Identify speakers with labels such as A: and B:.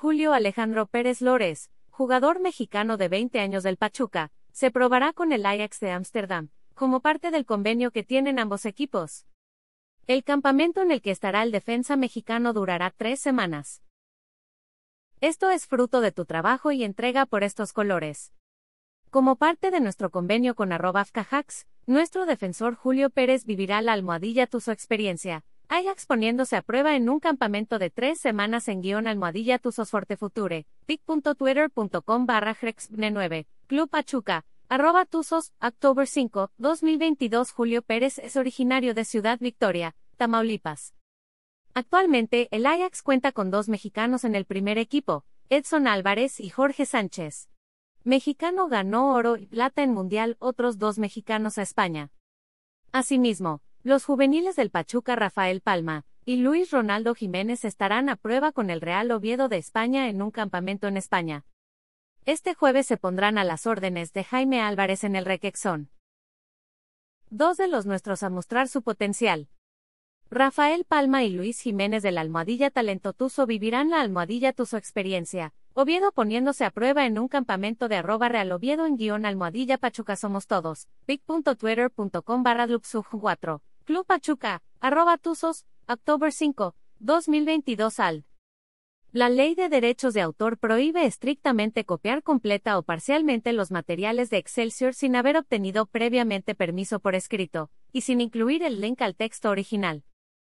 A: Julio Alejandro Pérez Lórez, jugador mexicano de 20 años del Pachuca, se probará con el Ajax de Ámsterdam, como parte del convenio que tienen ambos equipos. El campamento en el que estará el defensa mexicano durará tres semanas. Esto es fruto de tu trabajo y entrega por estos colores. Como parte de nuestro convenio con arroba nuestro defensor Julio Pérez vivirá la almohadilla tu su experiencia, Ajax poniéndose a prueba en un campamento de tres semanas en guion almohadilla Tuzos Fortefuture, pic.twitter.com barra 9, Club Pachuca, arroba Tuzos, October 5, 2022 Julio Pérez es originario de Ciudad Victoria, Tamaulipas. Actualmente, el Ajax cuenta con dos mexicanos en el primer equipo, Edson Álvarez y Jorge Sánchez. Mexicano ganó oro y plata en Mundial, otros dos mexicanos a España. Asimismo, los juveniles del Pachuca Rafael Palma y Luis Ronaldo Jiménez estarán a prueba con el Real Oviedo de España en un campamento en España. Este jueves se pondrán a las órdenes de Jaime Álvarez en el Requexón. Dos de los nuestros a mostrar su potencial. Rafael Palma y Luis Jiménez de la Almohadilla Talento Tuso vivirán la Almohadilla Tuso experiencia, Oviedo poniéndose a prueba en un campamento de arroba real Oviedo en guion Almohadilla Pachuca Somos Todos, pic.twitter.com barra 4. Club Pachuca, arroba Tuzos, October 5, 2022 al. La Ley de Derechos de Autor prohíbe estrictamente copiar completa o parcialmente los materiales de Excelsior sin haber obtenido previamente permiso por escrito, y sin incluir el link al texto original.